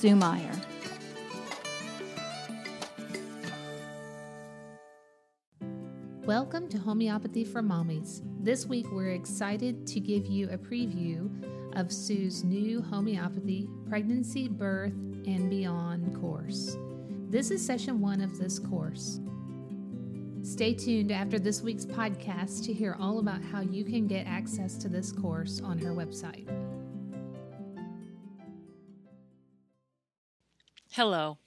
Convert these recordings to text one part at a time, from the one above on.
Sue Meyer. Welcome to Homeopathy for Mommies. This week we're excited to give you a preview of Sue's new homeopathy pregnancy, birth, and beyond course. This is session one of this course. Stay tuned after this week's podcast to hear all about how you can get access to this course on her website. Hello,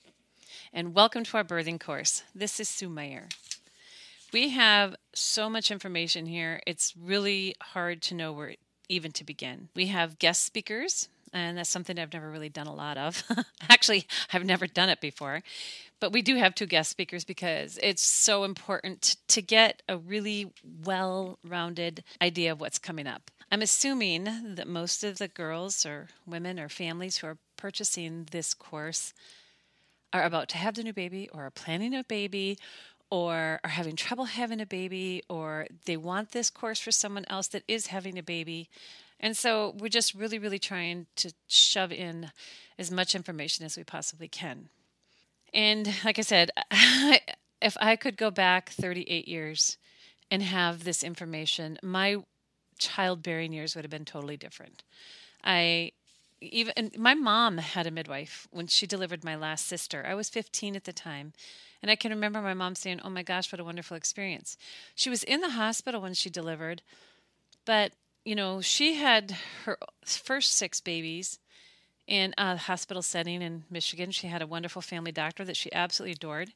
and welcome to our birthing course. This is Sue Meyer. We have so much information here, it's really hard to know where even to begin. We have guest speakers, and that's something I've never really done a lot of. Actually, I've never done it before. But we do have two guest speakers because it's so important to get a really well rounded idea of what's coming up. I'm assuming that most of the girls or women or families who are purchasing this course are about to have the new baby or are planning a baby or are having trouble having a baby or they want this course for someone else that is having a baby. And so we're just really, really trying to shove in as much information as we possibly can. And like I said, if I could go back 38 years and have this information, my childbearing years would have been totally different. I even my mom had a midwife when she delivered my last sister. I was 15 at the time. And I can remember my mom saying, Oh my gosh, what a wonderful experience. She was in the hospital when she delivered, but, you know, she had her first six babies in a hospital setting in Michigan. She had a wonderful family doctor that she absolutely adored.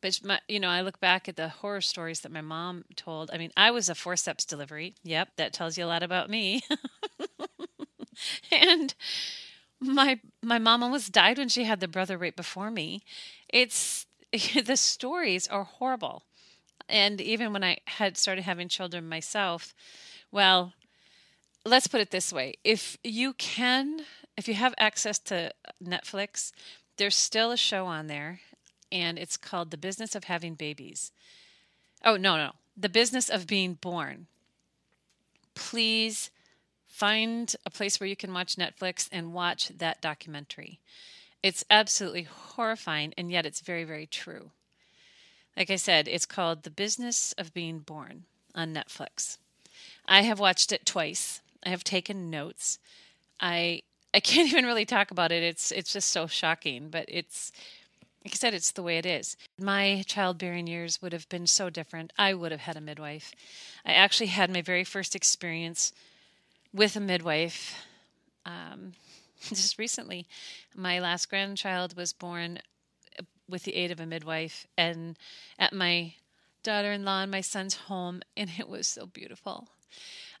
But, my, you know, I look back at the horror stories that my mom told. I mean, I was a forceps delivery. Yep, that tells you a lot about me. and my my mom almost died when she had the brother right before me. It's the stories are horrible. And even when I had started having children myself, well, let's put it this way. If you can, if you have access to Netflix, there's still a show on there, and it's called The Business of Having Babies. Oh, no, no. The Business of Being Born. Please find a place where you can watch Netflix and watch that documentary. It's absolutely horrifying, and yet it's very, very true. Like I said, it's called The Business of Being Born on Netflix. I have watched it twice. I have taken notes. I I can't even really talk about it. It's it's just so shocking, but it's like I said, it's the way it is. My childbearing years would have been so different. I would have had a midwife. I actually had my very first experience with a midwife um, just recently, my last grandchild was born uh, with the aid of a midwife and at my daughter in law and my son's home, and it was so beautiful.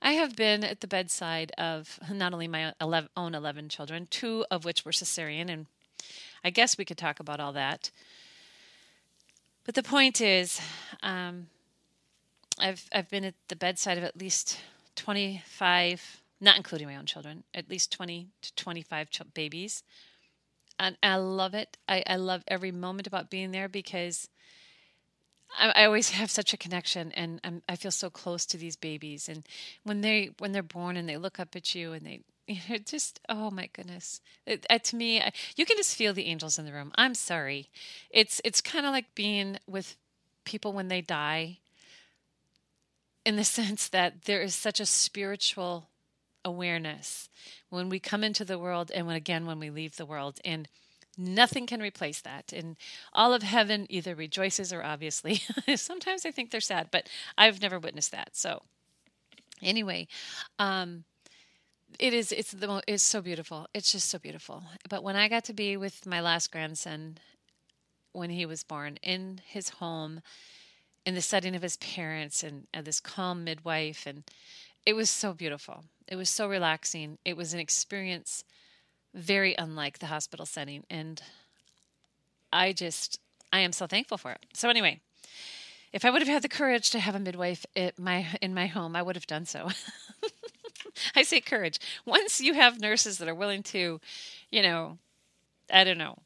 I have been at the bedside of not only my 11, own 11 children, two of which were cesarean, and I guess we could talk about all that. But the point is, um, I've I've been at the bedside of at least 25 not including my own children, at least 20 to 25 ch- babies. And I love it. I, I love every moment about being there because I, I always have such a connection and I'm, I feel so close to these babies. And when they when they're born and they look up at you and they you know, just oh my goodness it, uh, to me I, you can just feel the angels in the room i'm sorry it's it's kind of like being with people when they die in the sense that there is such a spiritual awareness when we come into the world and when again when we leave the world and nothing can replace that. And all of heaven either rejoices or obviously sometimes i think they're sad but i've never witnessed that. So anyway um it is it's the it's so beautiful. It's just so beautiful. But when i got to be with my last grandson when he was born in his home in the setting of his parents and, and this calm midwife and it was so beautiful. It was so relaxing. It was an experience very unlike the hospital setting. And I just, I am so thankful for it. So, anyway, if I would have had the courage to have a midwife at my in my home, I would have done so. I say courage. Once you have nurses that are willing to, you know, I don't know.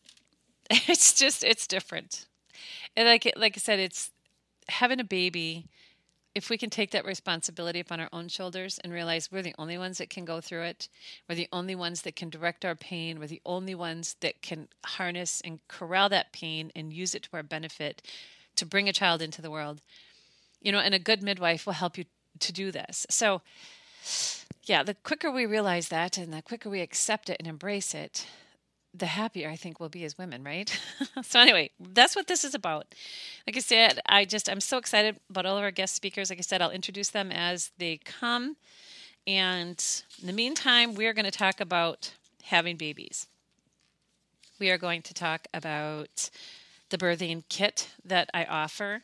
It's just it's different. And like like I said, it's having a baby. If we can take that responsibility upon our own shoulders and realize we're the only ones that can go through it, we're the only ones that can direct our pain, we're the only ones that can harness and corral that pain and use it to our benefit to bring a child into the world. You know, and a good midwife will help you to do this. So, yeah, the quicker we realize that and the quicker we accept it and embrace it, the happier I think we'll be as women, right? so anyway, that's what this is about. Like I said, I just I'm so excited about all of our guest speakers. Like I said, I'll introduce them as they come. And in the meantime, we're going to talk about having babies. We are going to talk about the birthing kit that I offer.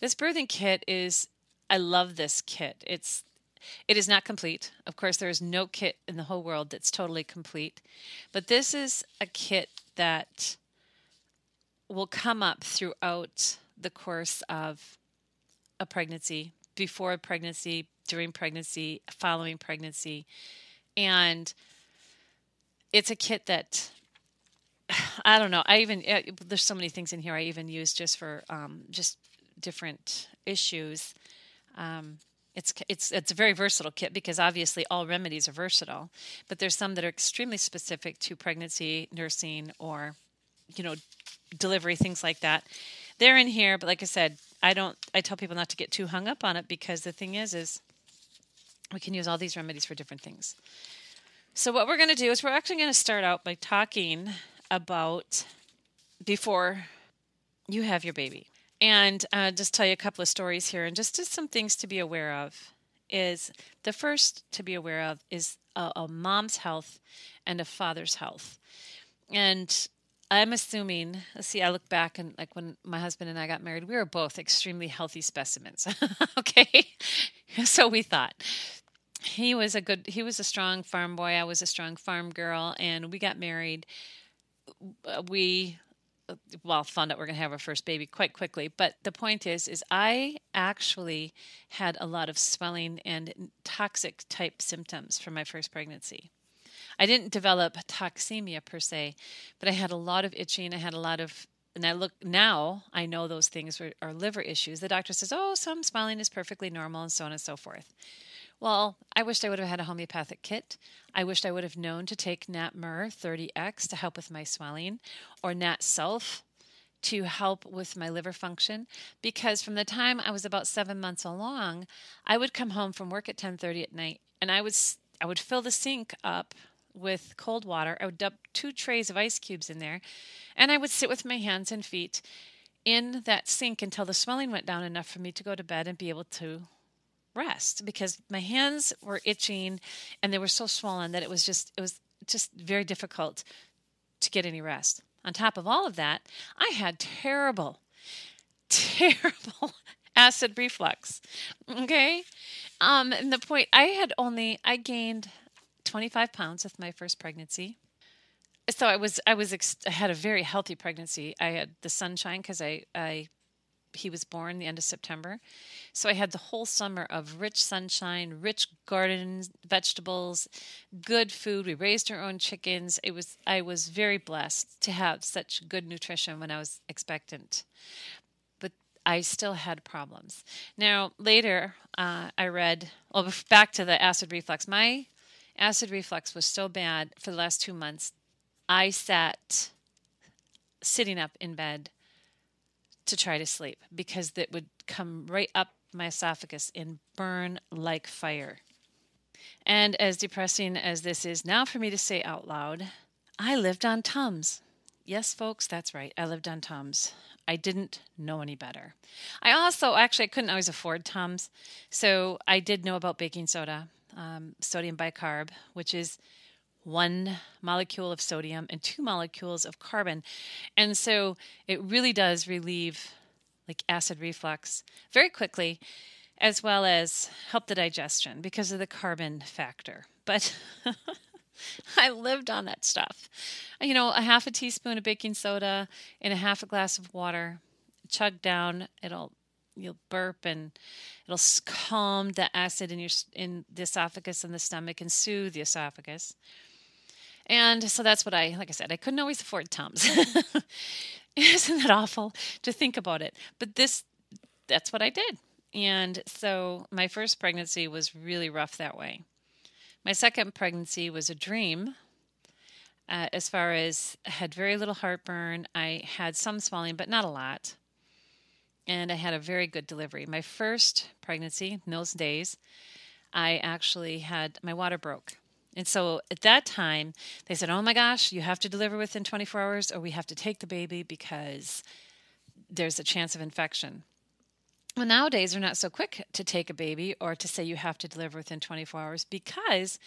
This birthing kit is I love this kit. It's it is not complete. Of course, there is no kit in the whole world that's totally complete. But this is a kit that will come up throughout the course of a pregnancy, before a pregnancy, during pregnancy, following pregnancy. And it's a kit that I don't know. I even there's so many things in here I even use just for um, just different issues. Um, it's it's it's a very versatile kit because obviously all remedies are versatile, but there's some that are extremely specific to pregnancy, nursing, or you know, delivery things like that. They're in here, but like I said, I don't. I tell people not to get too hung up on it because the thing is, is we can use all these remedies for different things. So what we're going to do is we're actually going to start out by talking about before you have your baby and uh, just tell you a couple of stories here and just, just some things to be aware of is the first to be aware of is a, a mom's health and a father's health. And i'm assuming let's see i look back and like when my husband and i got married we were both extremely healthy specimens okay? So we thought. He was a good he was a strong farm boy i was a strong farm girl and we got married. We well found out we're going to have our first baby quite quickly but the point is is i actually had a lot of swelling and toxic type symptoms from my first pregnancy. I didn't develop toxemia per se but i had a lot of itching i had a lot of and i look now i know those things were, are liver issues. The doctor says oh some swelling is perfectly normal and so on and so forth well, I wished I would have had a homeopathic kit. I wished I would have known to take Nat Mur 30X to help with my swelling or Nat Sulph to help with my liver function because from the time I was about 7 months along, I would come home from work at 10:30 at night and I would I would fill the sink up with cold water. I would dump two trays of ice cubes in there and I would sit with my hands and feet in that sink until the swelling went down enough for me to go to bed and be able to rest because my hands were itching and they were so swollen that it was just it was just very difficult to get any rest. On top of all of that, I had terrible terrible acid reflux. Okay? Um and the point I had only I gained 25 pounds with my first pregnancy. So I was I was I had a very healthy pregnancy. I had the sunshine cuz I I he was born the end of September. So I had the whole summer of rich sunshine, rich gardens, vegetables, good food. We raised our own chickens. It was I was very blessed to have such good nutrition when I was expectant. But I still had problems. Now later, uh, I read. Well, back to the acid reflux. My acid reflux was so bad for the last two months. I sat sitting up in bed to try to sleep because it would come right up my esophagus and burn like fire. And as depressing as this is now for me to say out loud, I lived on Tums. Yes, folks, that's right. I lived on Tums. I didn't know any better. I also actually I couldn't always afford Tums, so I did know about baking soda, um, sodium bicarb, which is one molecule of sodium and two molecules of carbon. And so it really does relieve like acid reflux very quickly as well as help the digestion because of the carbon factor. But I lived on that stuff. You know, a half a teaspoon of baking soda in a half a glass of water, chug down. It'll you'll burp and it'll calm the acid in your in the esophagus and the stomach and soothe the esophagus. And so that's what I like. I said I couldn't always afford Tums. Isn't that awful to think about it? But this, that's what I did. And so my first pregnancy was really rough that way. My second pregnancy was a dream. Uh, as far as I had very little heartburn, I had some swelling, but not a lot. And I had a very good delivery. My first pregnancy, in those days, I actually had my water broke. And so at that time, they said, Oh my gosh, you have to deliver within 24 hours, or we have to take the baby because there's a chance of infection. Well, nowadays, they're not so quick to take a baby or to say you have to deliver within 24 hours because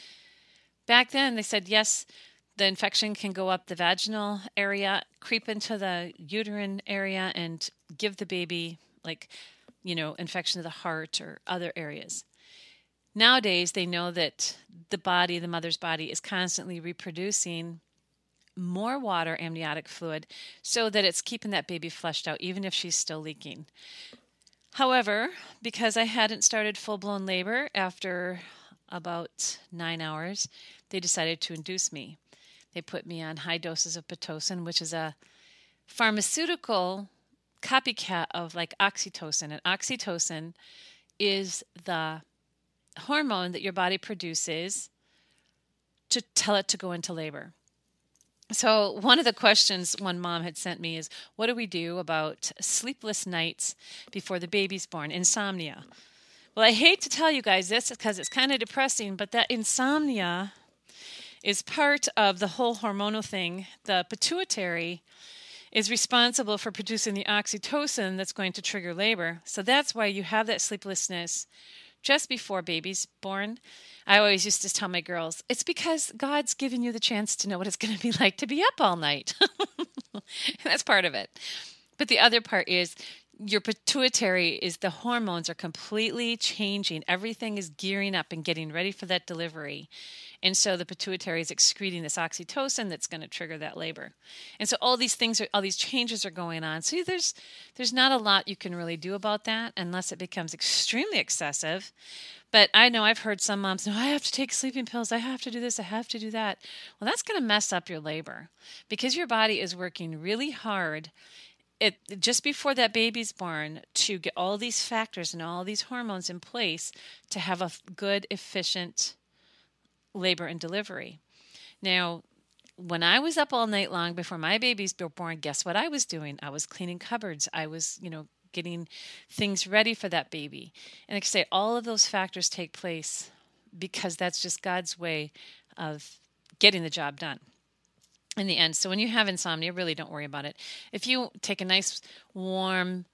back then they said, yes, the infection can go up the vaginal area, creep into the uterine area, and give the baby, like, you know, infection of the heart or other areas. Nowadays, they know that the body, the mother's body, is constantly reproducing more water, amniotic fluid, so that it's keeping that baby flushed out, even if she's still leaking. However, because I hadn't started full blown labor after about nine hours, they decided to induce me. They put me on high doses of Pitocin, which is a pharmaceutical copycat of like oxytocin. And oxytocin is the hormone that your body produces to tell it to go into labor. So, one of the questions one mom had sent me is What do we do about sleepless nights before the baby's born? Insomnia. Well, I hate to tell you guys this because it's kind of depressing, but that insomnia is part of the whole hormonal thing. The pituitary is responsible for producing the oxytocin that's going to trigger labor. So, that's why you have that sleeplessness just before baby's born. I always used to tell my girls, it's because God's given you the chance to know what it's going to be like to be up all night. That's part of it. But the other part is your pituitary is the hormones are completely changing. Everything is gearing up and getting ready for that delivery. And so the pituitary is excreting this oxytocin that's going to trigger that labor. And so all these things are all these changes are going on. So there's there's not a lot you can really do about that unless it becomes extremely excessive. But I know I've heard some moms, no, I have to take sleeping pills. I have to do this. I have to do that. Well, that's going to mess up your labor because your body is working really hard it just before that baby's born to get all these factors and all these hormones in place to have a good efficient labor and delivery. Now, when I was up all night long before my babies were born, guess what I was doing? I was cleaning cupboards. I was, you know, getting things ready for that baby. And like I say, all of those factors take place because that's just God's way of getting the job done in the end. So when you have insomnia, really don't worry about it. If you take a nice warm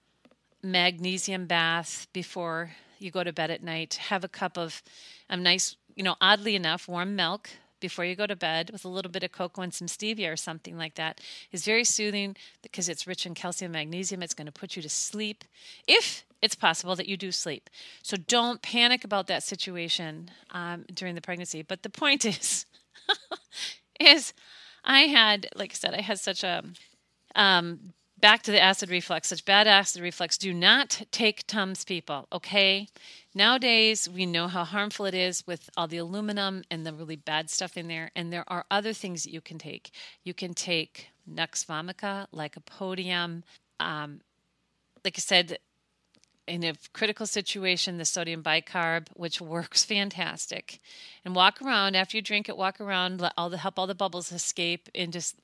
magnesium bath before you go to bed at night, have a cup of a um, nice you know, oddly enough, warm milk before you go to bed with a little bit of cocoa and some stevia or something like that is very soothing because it's rich in calcium and magnesium. It's going to put you to sleep if it's possible that you do sleep. So don't panic about that situation um, during the pregnancy. But the point is, is I had, like I said, I had such a um, back to the acid reflux, such bad acid reflux. Do not take Tums, people, okay? Nowadays, we know how harmful it is with all the aluminum and the really bad stuff in there. And there are other things that you can take. You can take Nux vomica, lycopodium. Um, like I said, in a critical situation, the sodium bicarb, which works fantastic. And walk around after you drink it, walk around, let all the help all the bubbles escape and just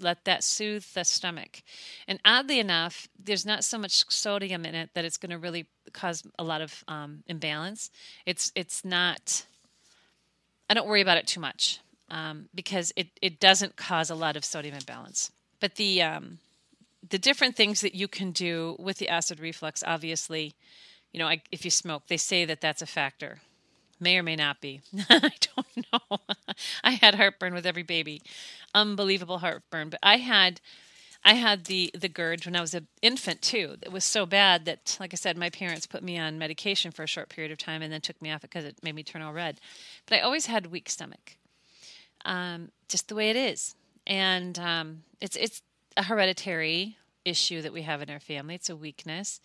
let that soothe the stomach. And oddly enough, there's not so much sodium in it that it's going to really cause a lot of um, imbalance. It's it's not I don't worry about it too much um, because it, it doesn't cause a lot of sodium imbalance. But the um, the different things that you can do with the acid reflux, obviously, you know, if you smoke, they say that that's a factor. May or may not be. I don't know. I had heartburn with every baby, unbelievable heartburn. But I had, I had the the GERD when I was an infant too. It was so bad that, like I said, my parents put me on medication for a short period of time and then took me off it because it made me turn all red. But I always had weak stomach. um, just the way it is. And um, it's it's a hereditary issue that we have in our family. It's a weakness.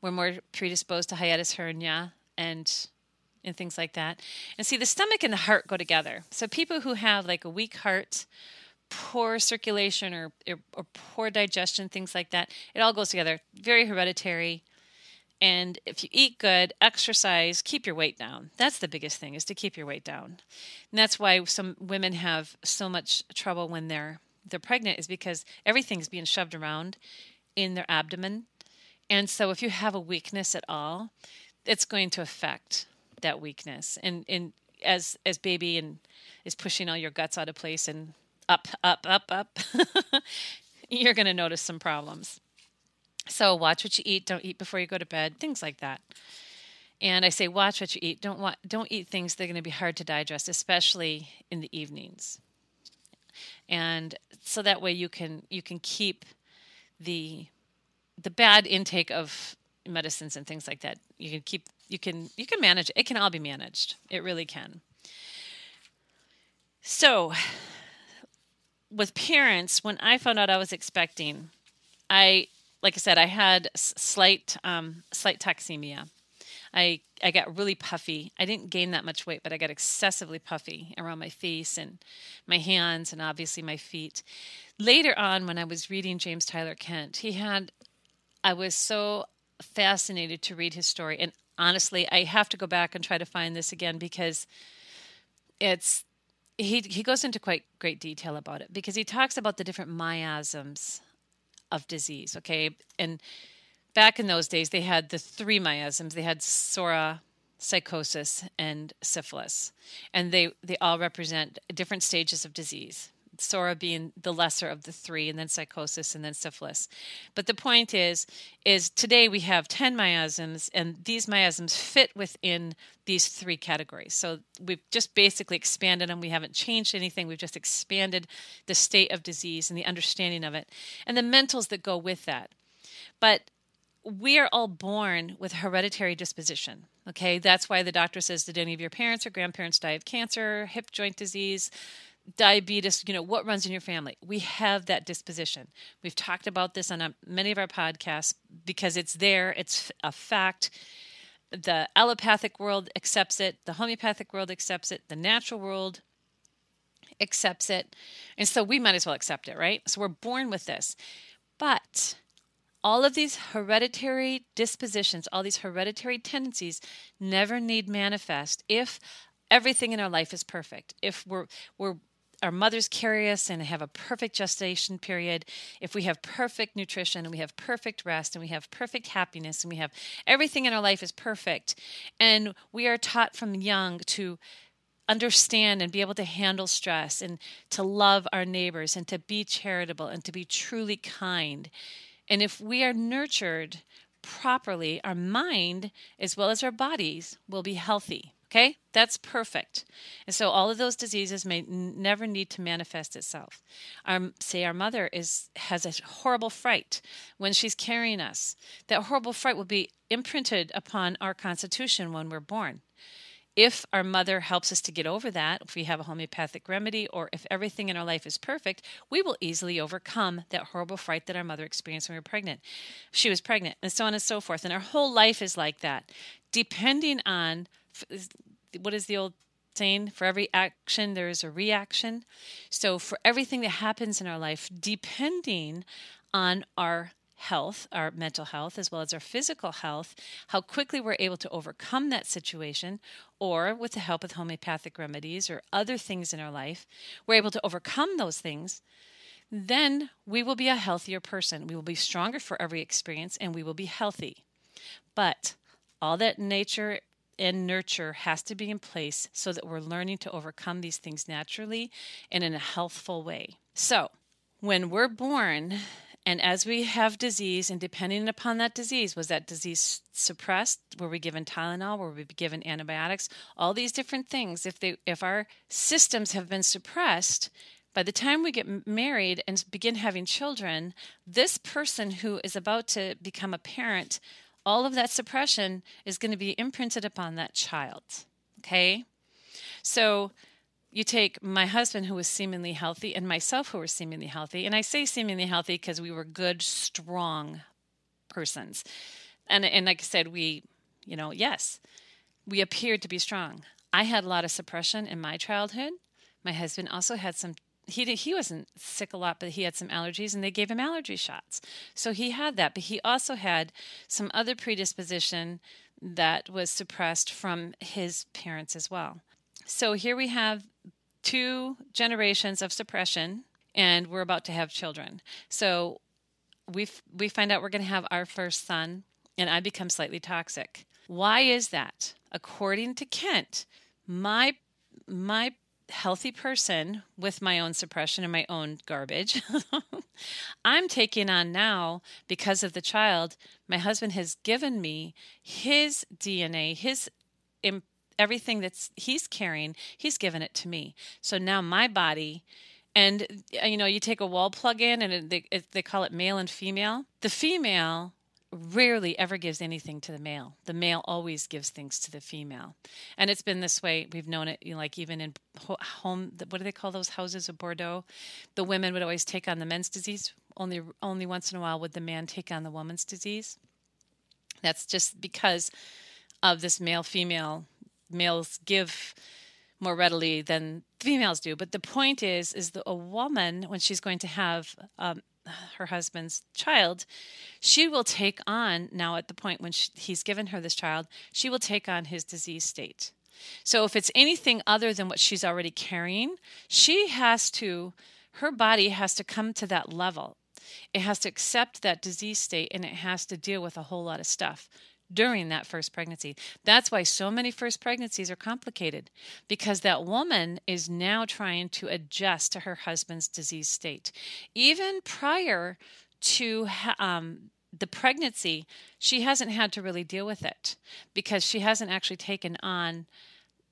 We're more predisposed to hiatus hernia and and things like that. And see, the stomach and the heart go together. So people who have like a weak heart, poor circulation, or, or, or poor digestion, things like that, it all goes together. Very hereditary. And if you eat good, exercise, keep your weight down. That's the biggest thing is to keep your weight down. And that's why some women have so much trouble when they're they're pregnant is because everything's being shoved around in their abdomen. And so if you have a weakness at all, it's going to affect that weakness. And and as as baby and is pushing all your guts out of place and up, up, up, up, you're to notice some problems. So watch what you eat. Don't eat before you go to bed. Things like that. And I say watch what you eat. Don't wa- don't eat things that are to be hard to digest, especially in the evenings. And so that way you can you can keep the the bad intake of medicines and things like that. You can keep you can you can manage it. Can all be managed. It really can. So with parents, when I found out I was expecting, I like I said, I had slight um, slight toxemia. I I got really puffy. I didn't gain that much weight, but I got excessively puffy around my face and my hands and obviously my feet. Later on, when I was reading James Tyler Kent, he had I was so fascinated to read his story, and honestly, I have to go back and try to find this again because it's he he goes into quite great detail about it because he talks about the different miasms of disease. Okay, and back in those days, they had the three miasms. They had psora, sycosis, and syphilis, and they they all represent different stages of disease. Psora being the lesser of the three, and then sycosis, and then syphilis. But the point is, is today we have ten miasms, and these miasms fit within these three categories. So we've just basically expanded them. We haven't changed anything. We've just expanded the state of disease and the understanding of it, and the mentals that go with that. But we are all born with hereditary disposition. Okay, that's why the doctor says, Did any of your parents or grandparents die of cancer, hip joint disease, diabetes, you know, what runs in your family. We have that disposition. We've talked about this on a, many of our podcasts because it's there, it's a fact. The allopathic world accepts it, the homeopathic world accepts it, the natural world accepts it. And so we might as well accept it, right? So we're born with this. But all of these hereditary dispositions, all these hereditary tendencies never need manifest if everything in our life is perfect. If we're we're our mothers carry us and have a perfect gestation period, if we have perfect nutrition and we have perfect rest and we have perfect happiness and we have everything in our life is perfect, and we are taught from young to understand and be able to handle stress and to love our neighbors and to be charitable and to be truly kind. And if we are nurtured properly, our mind as well as our bodies will be healthy. Okay, that's perfect. And so all of those diseases may n- never need to manifest itself. Our, say our mother is has a horrible fright when she's carrying us. That horrible fright will be imprinted upon our constitution when we're born. If our mother helps us to get over that, if we have a homeopathic remedy, or if everything in our life is perfect, we will easily overcome that horrible fright that our mother experienced when we were pregnant. She was pregnant, and so on and so forth. And our whole life is like that, depending on what is the old saying? For every action, there is a reaction. So, for everything that happens in our life, depending on our health, our mental health, as well as our physical health, how quickly we're able to overcome that situation, or with the help of homeopathic remedies or other things in our life, we're able to overcome those things, then we will be a healthier person. We will be stronger for every experience and we will be healthy. But all that nature and nurture has to be in place so that we're learning to overcome these things naturally and in a healthful way. So, when we're born, and as we have disease, and depending upon that disease, was that disease suppressed? Were we given Tylenol? Were we given antibiotics? All these different things. If they, if our systems have been suppressed, by the time we get married and begin having children, this person who is about to become a parent all of that suppression is going to be imprinted upon that child. Okay? So you take my husband who was seemingly healthy and myself who were seemingly healthy. And i say seemingly healthy because we were good strong persons. And and like i said we you know yes we appeared to be strong. I had a lot of suppression in my childhood. My husband also had some he did, he wasn't sick a lot but he had some allergies and they gave him allergy shots. So he had that but he also had some other predisposition that was suppressed from his parents as well. So here we have two generations of suppression, and we're about to have children. So we we find out we're going to have our first son, and I become slightly toxic. Why is that? According to Kent, my my healthy person with my own suppression and my own garbage. I'm taking on now because of the child. My husband has given me his DNA, his everything that's he's carrying, he's given it to me. So now my body and uh, you know, you take a wall plug in and they they call it male and female. The female rarely ever gives anything to the male. The male always gives things to the female. And it's been this way. We've known it you know, like even in home what do they call those houses of Bordeaux? The women would always take on the men's disease. Only only once in a while would the man take on the woman's disease. That's just because of this male female males give more readily than females do. But the point is, is that a woman, when she's going to have um, her husband's child, she will take on now at the point when she, he's given her this child, she will take on his disease state. So if it's anything other than what she's already carrying, she has to, her body has to come to that level. It has to accept that disease state and it has to deal with a whole lot of stuff during that first pregnancy. That's why so many first pregnancies are complicated because that woman is now trying to adjust to her husband's disease state. Even prior to um, the pregnancy, she hasn't had to really deal with it because she hasn't actually taken on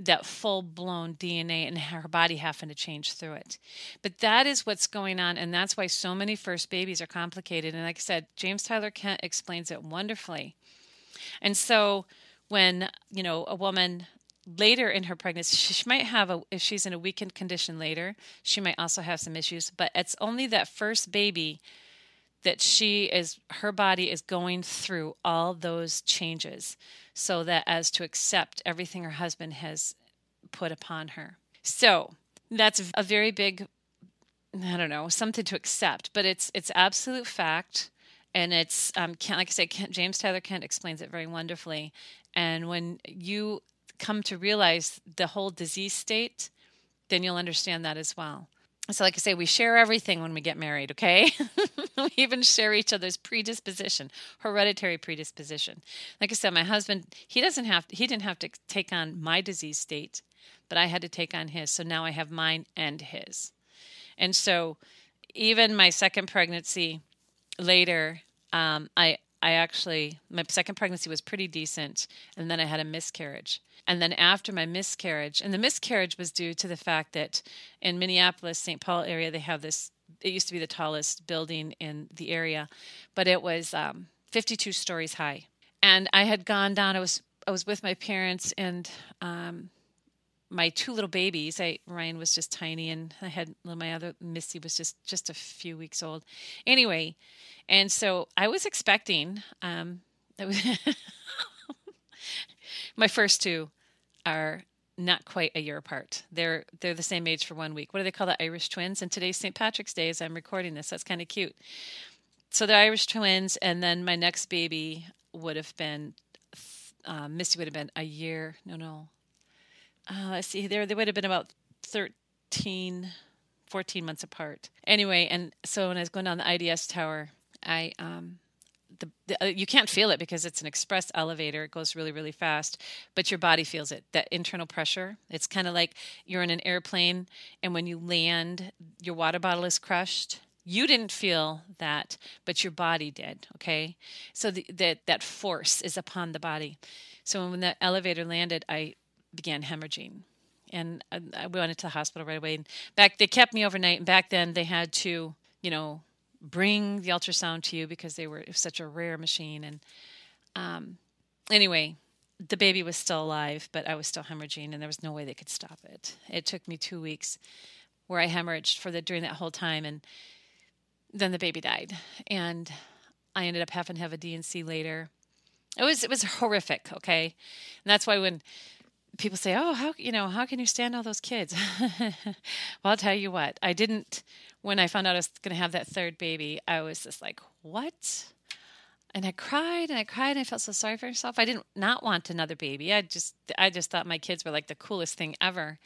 that full blown DNA and her body having to change through it. But that is what's going on, and that's why so many first babies are complicated. And like I said, James Tyler Kent explains it wonderfully and so when, you know, a woman later in her pregnancy, she might have a, if she's in a weakened condition later, she might also have some issues, but it's only that first baby that she is, her body is going through all those changes so that as to accept everything her husband has put upon her. So that's a very big, I don't know, something to accept, but it's, it's absolute fact and it's um, Kent, like I said, Kent, James Tyler Kent explains it very wonderfully. And when you come to realize the whole disease state, then you'll understand that as well. So, like I say, we share everything when we get married, okay? we even share each other's predisposition, hereditary predisposition. Like I said, my husband, he doesn't have, he didn't have to take on my disease state, but I had to take on his. So now I have mine and his. And so, even my second pregnancy, later, um, I I actually my second pregnancy was pretty decent, and then I had a miscarriage. And then after my miscarriage, and the miscarriage was due to the fact that in Minneapolis, St. Paul area, they have this. It used to be the tallest building in the area, but it was um, 52 stories high. And I had gone down. I was I was with my parents, and um, my two little babies. I Ryan was just tiny, and I had my other Missy was just just a few weeks old. Anyway, and so I was expecting. Um, that was my first two are not quite a year apart. They're they're the same age for one week. What do they call the Irish twins? And today's St. Patrick's Day as I'm recording this. That's kind of cute. So the Irish twins, and then my next baby would have been um, Missy would have been a year. No, no, uh, let's see, there they would have been about 13, 14 months apart. Anyway, and so when I was going down the IDS tower, I um, the, the uh, you can't feel it because it's an express elevator. It goes really really fast, but your body feels it. That internal pressure. It's kind of like you're in an airplane, and when you land, your water bottle is crushed. You didn't feel that, but your body did. Okay, so the, that that force is upon the body. So when the elevator landed, I began hemorrhaging. And I, I went into the hospital right away. And back, they kept me overnight. And back then, they had to, you know, bring the ultrasound to you because they were such a rare machine. And um, anyway, the baby was still alive, but I was still hemorrhaging, and there was no way they could stop it. It took me two weeks where I hemorrhaged for the during that whole time, and then the baby died, and I ended up having to have a D&C later. It was it was horrific, okay, and that's why when people say, "Oh, how you know how can you stand all those kids?" well, I'll tell you what, I didn't. When I found out I was going to have that third baby, I was just like, "What?" and I cried and I cried and I felt so sorry for myself. I didn't not want another baby. I just I just thought my kids were like the coolest thing ever,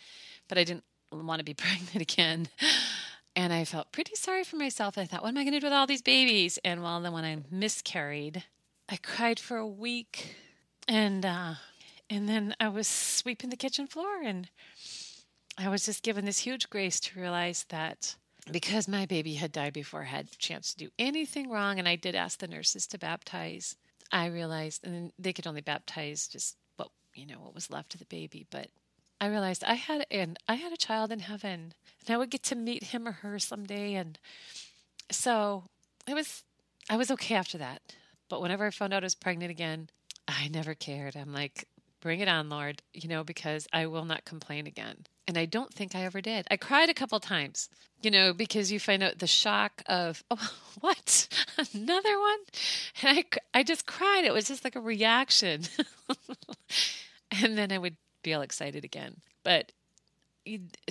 but I didn't want to be pregnant again. And I felt pretty sorry for myself. I thought, what am I going to do with all these babies? And well, then when I miscarried, I cried for a week, and uh, and then I was sweeping the kitchen floor, and I was just given this huge grace to realize that because my baby had died before I had a chance to do anything wrong, and I did ask the nurses to baptize, I realized, and they could only baptize just what you know what was left of the baby, but I realized I had and I had a child in heaven, and I would get to meet him or her someday, and so it was I was okay after that. But whenever I found out I was pregnant again, I never cared. I'm like, bring it on, Lord, you know, because I will not complain again. And I don't think I ever did. I cried a couple times, you know, because you find out the shock of, oh, what? Another one? And I, I just cried. It was just like a reaction. and then I would be all excited again. But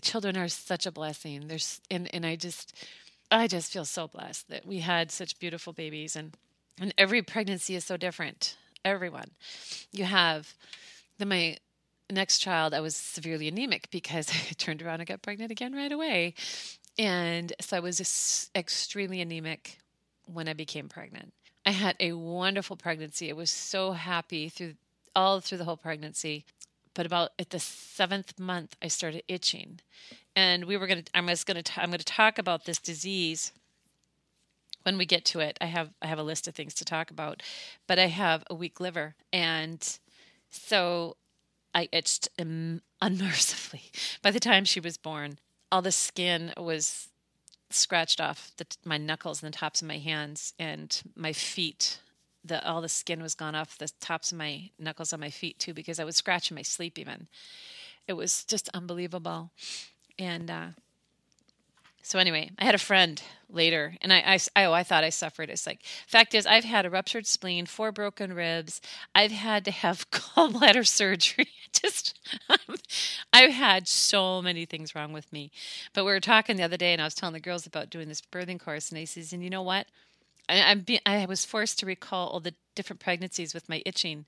children are such a blessing. There's, and, and I just, I just feel so blessed that we had such beautiful babies and, and every pregnancy is so different. Everyone. You have the, my next child, I was severely anemic because I turned around and got pregnant again right away. And so I was extremely anemic when I became pregnant. I had a wonderful pregnancy. I was so happy through all through the whole pregnancy. But about at the seventh month, I started itching, and we were gonna. I was gonna. I'm gonna talk about this disease when we get to it. I have. I have a list of things to talk about, but I have a weak liver, and so I itched unmercifully. By the time she was born, all the skin was scratched off the, my knuckles and the tops of my hands and my feet. The all the skin was gone off the tops of my knuckles on my feet too because I would scratch in my sleep even. It was just unbelievable, and uh, so anyway, I had a friend later, and I, I, oh, I thought I suffered. It's like, fact is, I've had a ruptured spleen, four broken ribs. I've had to have gallbladder surgery. Just, I've had so many things wrong with me. But we were talking the other day, and I was telling the girls about doing this birthing course, and they says, and you know what? I'm I was forced to recall all the different pregnancies with my itching,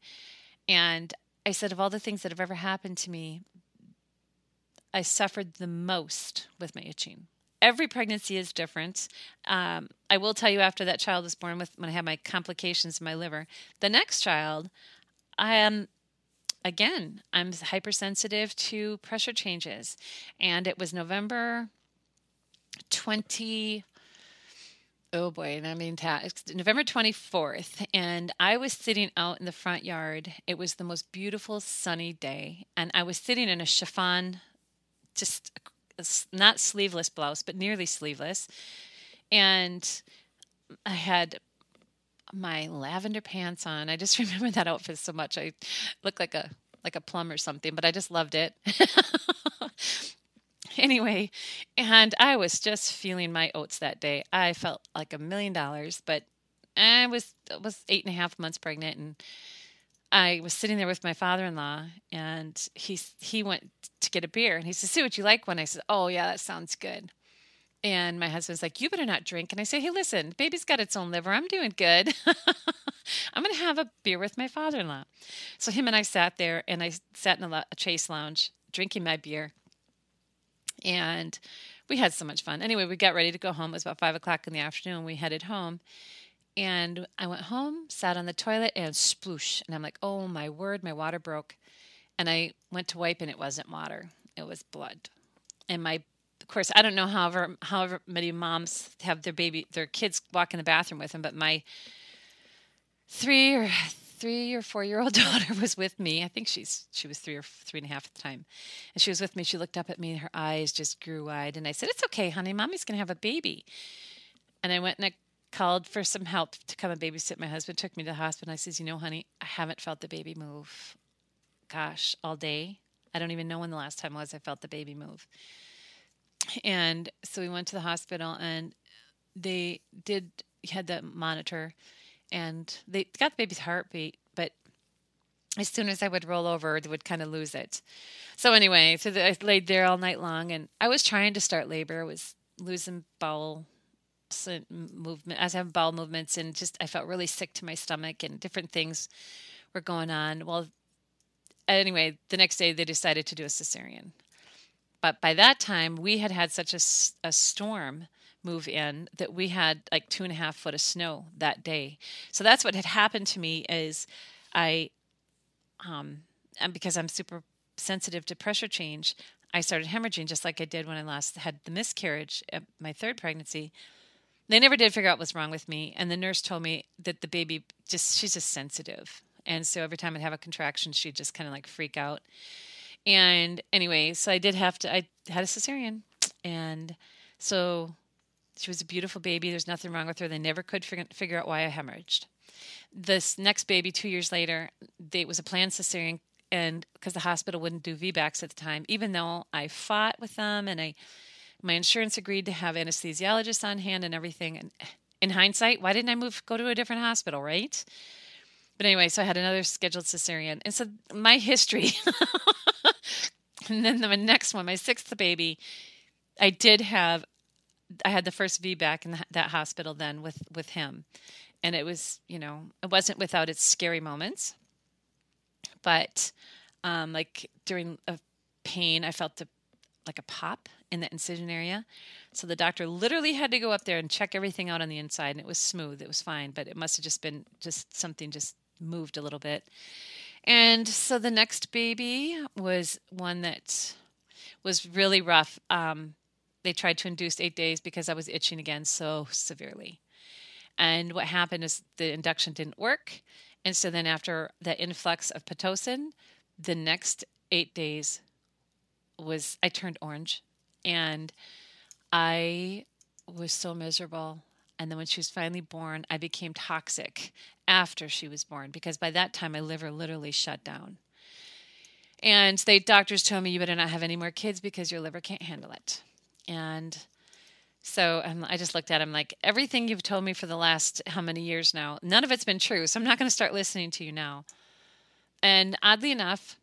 and I said, of all the things that have ever happened to me, I suffered the most with my itching every pregnancy is different. Um, I will tell you after that child was born with when I had my complications in my liver, the next child, I am again, I'm hypersensitive to pressure changes. And it was November 20 oh boy, and I mean, November 24th, and I was sitting out in the front yard. It was the most beautiful sunny day, and I was sitting in a chiffon, just not sleeveless blouse, but nearly sleeveless. And I had my lavender pants on. I just remember that outfit so much. I looked like a like a plum or something, but I just loved it. anyway, and I was just feeling my oats that day. I felt like a million dollars, but I was was eight and a half months pregnant and I was sitting there with my father-in-law, and he he went to get a beer, and he said, "See, what you like one?" I said, "Oh yeah, that sounds good." And my husband's like, "You better not drink." And I say, "Hey, listen, baby's got its own liver. I'm doing good. I'm to have a beer with my father-in-law." So him and I sat there, and I sat in a, a chase lounge drinking my beer, and we had so much fun. Anyway, we got ready to go home. It was about five o'clock in the afternoon. We headed home, and I went home, sat on the toilet, and sploosh. And I'm like, oh my word, my water broke. And I went to wipe, and it wasn't water, it was blood. And my, of course, I don't know however however many moms have their baby, their kids walk in the bathroom with them, but my three or three or four year old daughter was with me. I think she's she was three or three and a half at the time, and she was with me. She looked up at me, and her eyes just grew wide. And I said, "It's okay, honey. Mommy's gonna have a baby." And I went and I called for some help to come and babysit my husband took me to the hospital i says you know honey i haven't felt the baby move gosh, all day. I don't even know when the last time was I felt the baby move. And so we went to the hospital and they did had the monitor and they got the baby's heartbeat, but as soon as I would roll over, they would kind of lose it. So anyway, so I laid there all night long, and I was trying to start labor. I was losing bowel movement. I was having bowel movements, and just I felt really sick to my stomach, and different things were going on. Well, anyway, the next day they decided to do a cesarean, but by that time we had had such a, a storm move in that we had like two and a half foot of snow that day. So that's what had happened to me is I, um, and because I'm super sensitive to pressure change, I started hemorrhaging just like I did when I last had the miscarriage at my third pregnancy. They never did figure out what's wrong with me, and the nurse told me that the baby just she's just sensitive, and so every time I'd have a contraction, she'd just kind of like freak out. And anyway, so I did have to. I had a cesarean, and so she was a beautiful baby. There's nothing wrong with her. They never could figure out why I hemorrhaged. This next baby, two years later, they, it was a planned cesarean, and because the hospital wouldn't do VBACs at the time, even though I fought with them and I, my insurance agreed to have anesthesiologists on hand and everything. And in hindsight, why didn't I move, go to a different hospital, right? But anyway, so I had another scheduled cesarean, and so my history. and then the next one, my sixth baby, I did have I had the first VBAC in the, that hospital then with with him, and it was you know it wasn't without its scary moments, but um, like during a pain, I felt the, like a pop in the incision area. So the doctor literally had to go up there and check everything out on the inside, and it was smooth. It was fine, but it must have just been just something just moved a little bit. And so the next baby was one that was really rough. Um, they tried to induce eight days because I was itching again so severely. And what happened is the induction didn't work. And so then after the influx of Pitocin, the next eight days was I turned orange and I was so miserable. And then when she was finally born, I became toxic after she was born because by that time my liver literally shut down. And the doctors told me you better not have any more kids because your liver can't handle it. And so um, I just looked at him like, everything you've told me for the last how many years now, none of it's been true. So I'm not going to start listening to you now. And oddly enough,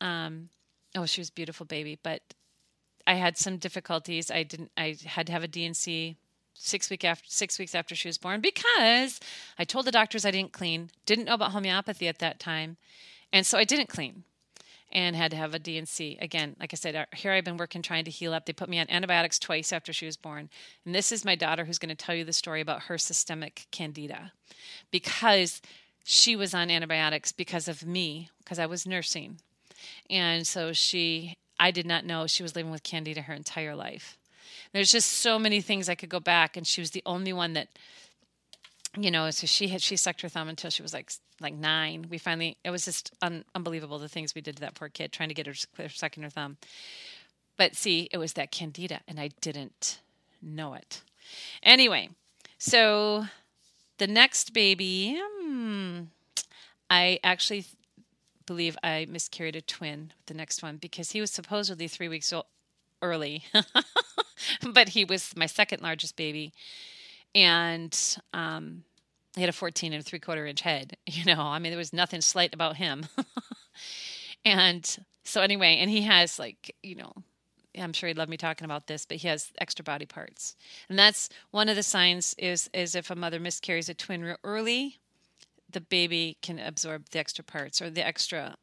um, oh, she was a beautiful baby, but I had some difficulties. I didn't. I had to have a D&C six week after six weeks after she was born because I told the doctors I didn't clean. Didn't know about homeopathy at that time, and so I didn't clean and had to have a D&C. Again, like I said, uh, here I've been working trying to heal up. They put me on antibiotics twice after she was born. And this is my daughter who's going to tell you the story about her systemic candida because she was on antibiotics because of me, because I was nursing. And so she, I did not know she was living with candida her entire life. There's just so many things I could go back, and she was the only one that you know, so she had she sucked her thumb until she was like like nine. We finally it was just un, unbelievable the things we did to that poor kid trying to get her sucking her thumb. But see, it was that candida, and I didn't know it. Anyway, so the next baby, hmm, I actually believe I miscarried a twin with the next one because he was supposedly three weeks old early, but he was my second largest baby and um, he had a 14 and a three quarter inch head. You know, I mean, there was nothing slight about him. and so, anyway, and he has like, you know, I'm sure he'd love me talking about this, but he has extra body parts, and that's one of the signs. Is is if a mother miscarries a twin real early, the baby can absorb the extra parts or the extra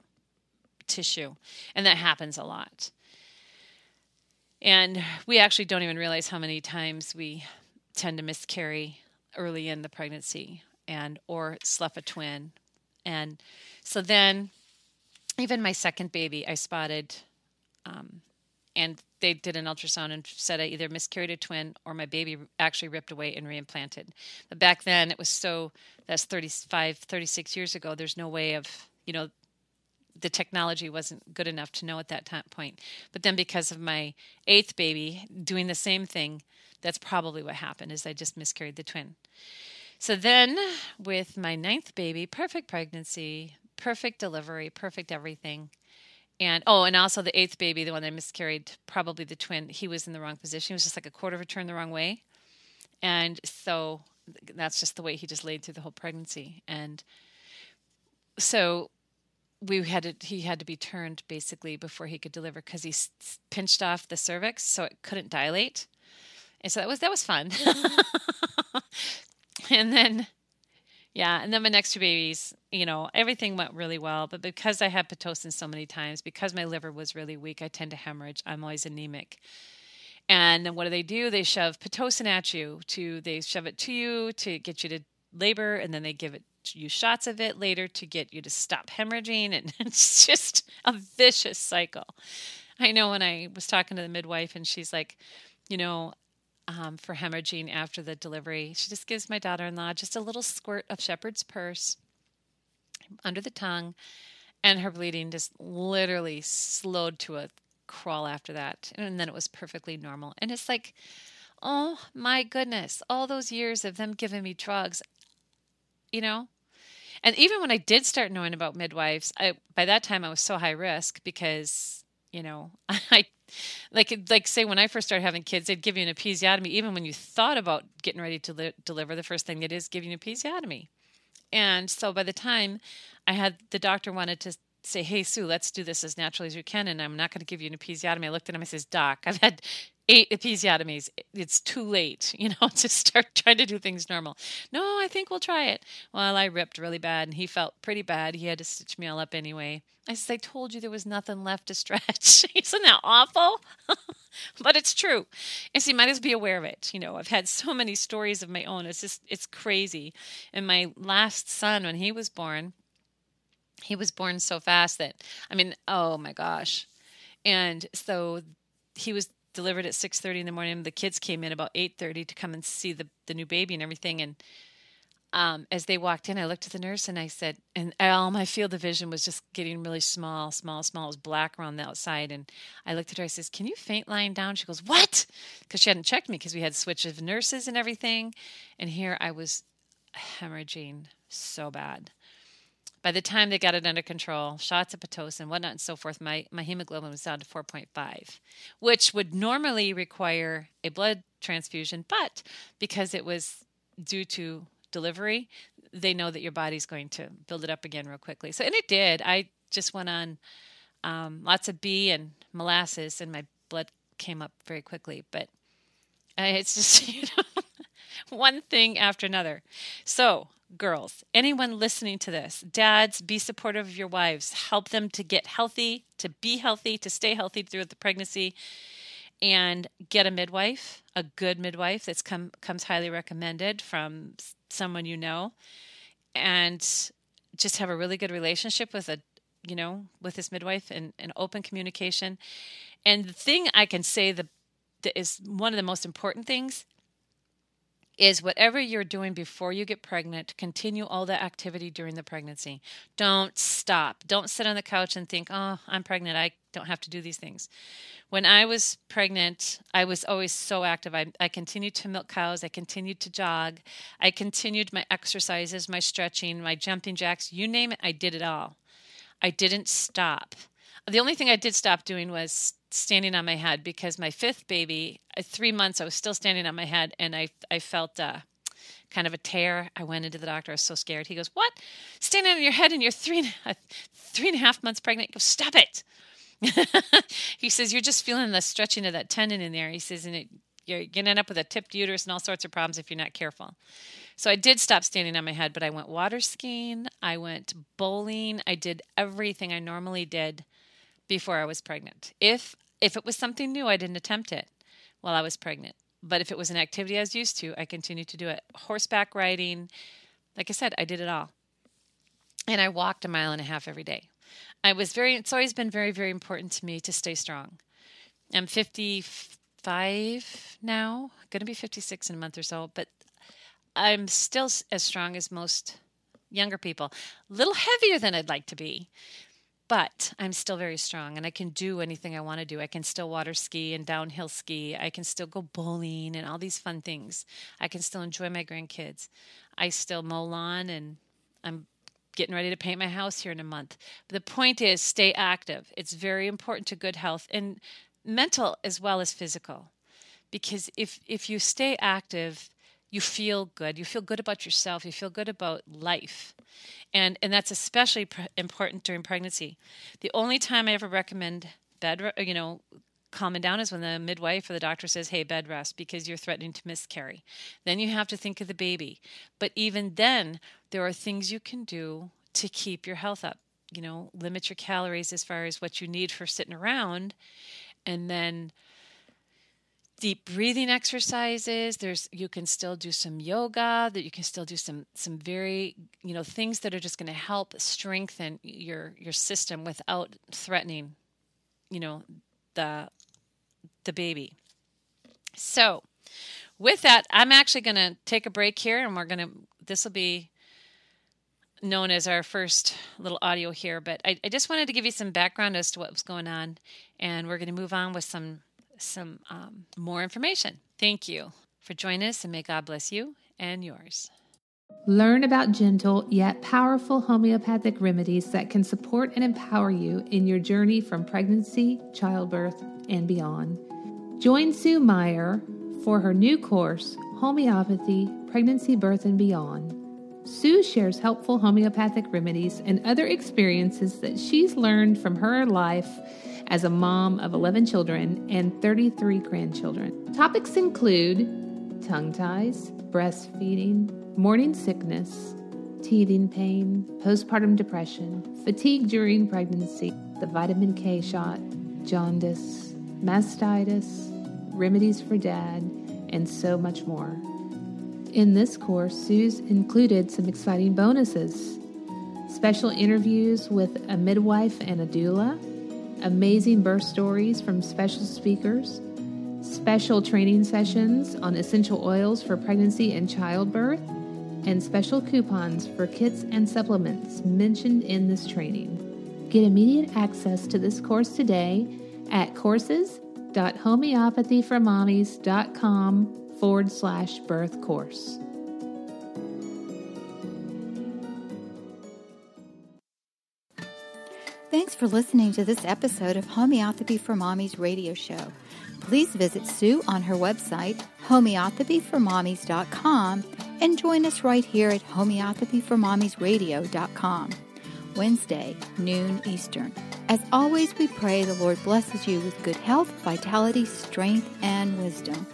tissue, and that happens a lot. And we actually don't even realize how many times we tend to miscarry early in the pregnancy and or slough a twin and so then even my second baby i spotted um, and they did an ultrasound and said i either miscarried a twin or my baby actually ripped away and reimplanted but back then it was so that's 35 36 years ago there's no way of you know the technology wasn't good enough to know at that time point but then because of my eighth baby doing the same thing that's probably what happened is I just miscarried the twin. So then with my ninth baby, perfect pregnancy, perfect delivery, perfect everything. And oh, and also the eighth baby, the one that miscarried, probably the twin, he was in the wrong position. He was just like a quarter of a turn the wrong way. And so that's just the way he just laid through the whole pregnancy. And so we had to, he had to be turned basically before he could deliver because he pinched off the cervix so it couldn't dilate. And so that was that was fun. and then yeah, and then my next two babies, you know, everything went really well. But because I had Pitocin so many times, because my liver was really weak, I tend to hemorrhage. I'm always anemic. And then what do they do? They shove Pitocin at you to they shove it to you to get you to labor, and then they give it you shots of it later to get you to stop hemorrhaging, and it's just a vicious cycle. I know when I was talking to the midwife, and she's like, you know, um, for hemorrhaging after the delivery. She just gives my daughter in law just a little squirt of shepherd's purse under the tongue, and her bleeding just literally slowed to a crawl after that. And then it was perfectly normal. And it's like, oh my goodness, all those years of them giving me drugs, you know? And even when I did start knowing about midwives, I by that time I was so high risk because, you know, I like like say when I first started having kids, they'd give you an episiotomy. Even when you thought about getting ready to li- deliver, the first thing they did is you an episiotomy. And so by the time I had the doctor wanted to say, "Hey Sue, let's do this as naturally as you can," and I'm not going to give you an episiotomy. I looked at him. I says, "Doc, I've had eight episiotomies. It's too late, you know, to start trying to do things normal. No, I think we'll try it. Well, I ripped really bad and he felt pretty bad. He had to stitch me all up anyway. I said, I told you there was nothing left to stretch. Isn't that awful? but it's true. And so you might as well be aware of it. You know, I've had so many stories of my own. It's just, it's crazy. And my last son, when he was born, he was born so fast that, I mean, oh my gosh. And so he was delivered at 6.30 in the morning. The kids came in about 8.30 to come and see the, the new baby and everything. And um, as they walked in i looked at the nurse and i said and all my field of vision was just getting really small small small. It was black around the outside. And i looked at her. I says can you faint lying down? She goes what? Because she hadn't checked me because we had switch of nurses and everything. And here i was hemorrhaging so bad by the time they got it under control, shots of Pitocin, whatnot, and so forth, my, my hemoglobin was down to 4.5, which would normally require a blood transfusion. But because it was due to delivery, they know that your body's going to build it up again real quickly. So, and it did. I just went on um, lots of B and molasses, and my blood came up very quickly. But uh, it's just, you know, one thing after another. So, girls, anyone listening to this, dads, be supportive of your wives. Help them to get healthy, to be healthy, to stay healthy throughout the pregnancy, and get a midwife, a good midwife that's come comes highly recommended from someone you know, and just have a really good relationship with a you know with this midwife and, and open communication. And the thing I can say that is one of the most important things is whatever you're doing before you get pregnant, continue all that activity during the pregnancy. Don't stop. Don't sit on the couch and think, oh, I'm pregnant. I don't have to do these things. When I was pregnant, I was always so active. I, I continued to milk cows. I continued to jog. I continued my exercises, my stretching, my jumping jacks, you name it, I did it all. I didn't stop. The only thing I did stop doing was standing on my head because my fifth baby, uh, three months, I was still standing on my head, and I I felt uh, kind of a tear. I went into the doctor. I was so scared. He goes, "What? Standing on your head, and you're three and a, three and a half months pregnant?" Goes, "Stop it." he says, "You're just feeling the stretching of that tendon in there." He says, "And it, you're to end up with a tipped uterus and all sorts of problems if you're not careful." So I did stop standing on my head, but I went water skiing. I went bowling. I did everything I normally did before I was pregnant. If if it was something new, I didn't attempt it while I was pregnant. But if it was an activity I was used to, I continued to do it. Horseback riding, like I said, I did it all. And I walked a mile and a half every day. I was very it's always been very very important to me to stay strong. I'm 55 now, going to be 56 in a month or so, but I'm still as strong as most younger people. A little heavier than I'd like to be, but I'm still very strong and I can do anything I want to do. I can still water ski and downhill ski. I can still go bowling and all these fun things. I can still enjoy my grandkids. I still mow lawn and I'm getting ready to paint my house here in a month. But the point is, stay active. It's very important to good health and mental as well as physical. Because if, if you stay active, you feel good. You feel good about yourself. You feel good about life. And, and that's especially important during pregnancy. The only time I ever recommend bed, you know, calming down is when the midwife or the doctor says, hey, bed rest, because you're threatening to miscarry. Then you have to think of the baby. But even then, there are things you can do to keep your health up. You know, limit your calories as far as what you need for sitting around. And then deep breathing exercises there's you can still do some yoga that you can still do some some very you know things that are just going to help strengthen your your system without threatening you know the the baby. So, with that, I'm actually going to take a break here and we're going to, this will be known as our first little audio here, but I, I, just wanted to give you some background as to what was going on, and we're going to move on with some some um, more information. Thank you for joining us, and may God bless you and yours. Learn about gentle yet powerful homeopathic remedies that can support and empower you in your journey from pregnancy, childbirth, and beyond. Join Sue Meyer for her new course, Homeopathy, Pregnancy, Birth, and Beyond. Sue shares helpful homeopathic remedies and other experiences that she's learned from her life as a mom of 11 children and 33 grandchildren. Topics include tongue ties, breastfeeding, morning sickness, teething pain, postpartum depression, fatigue during pregnancy, the vitamin K shot, jaundice, mastitis, remedies for dad, and so much more. In this course, Sue's included some exciting bonuses special interviews with a midwife and a doula, amazing birth stories from special speakers, special training sessions on essential oils for pregnancy and childbirth, and special coupons for kits and supplements mentioned in this training. Get immediate access to this course today at courses.homeopathyformommies.com forward slash birth course. Thanks for listening to this episode of Homeopathy for Mommies radio show. Please visit Sue on her website, homeopathyformommies.com, and join us right here at homeopathyformommiesradio.com. Wednesday, noon Eastern. As always, we pray the Lord blesses you with good health, vitality, strength, and wisdom.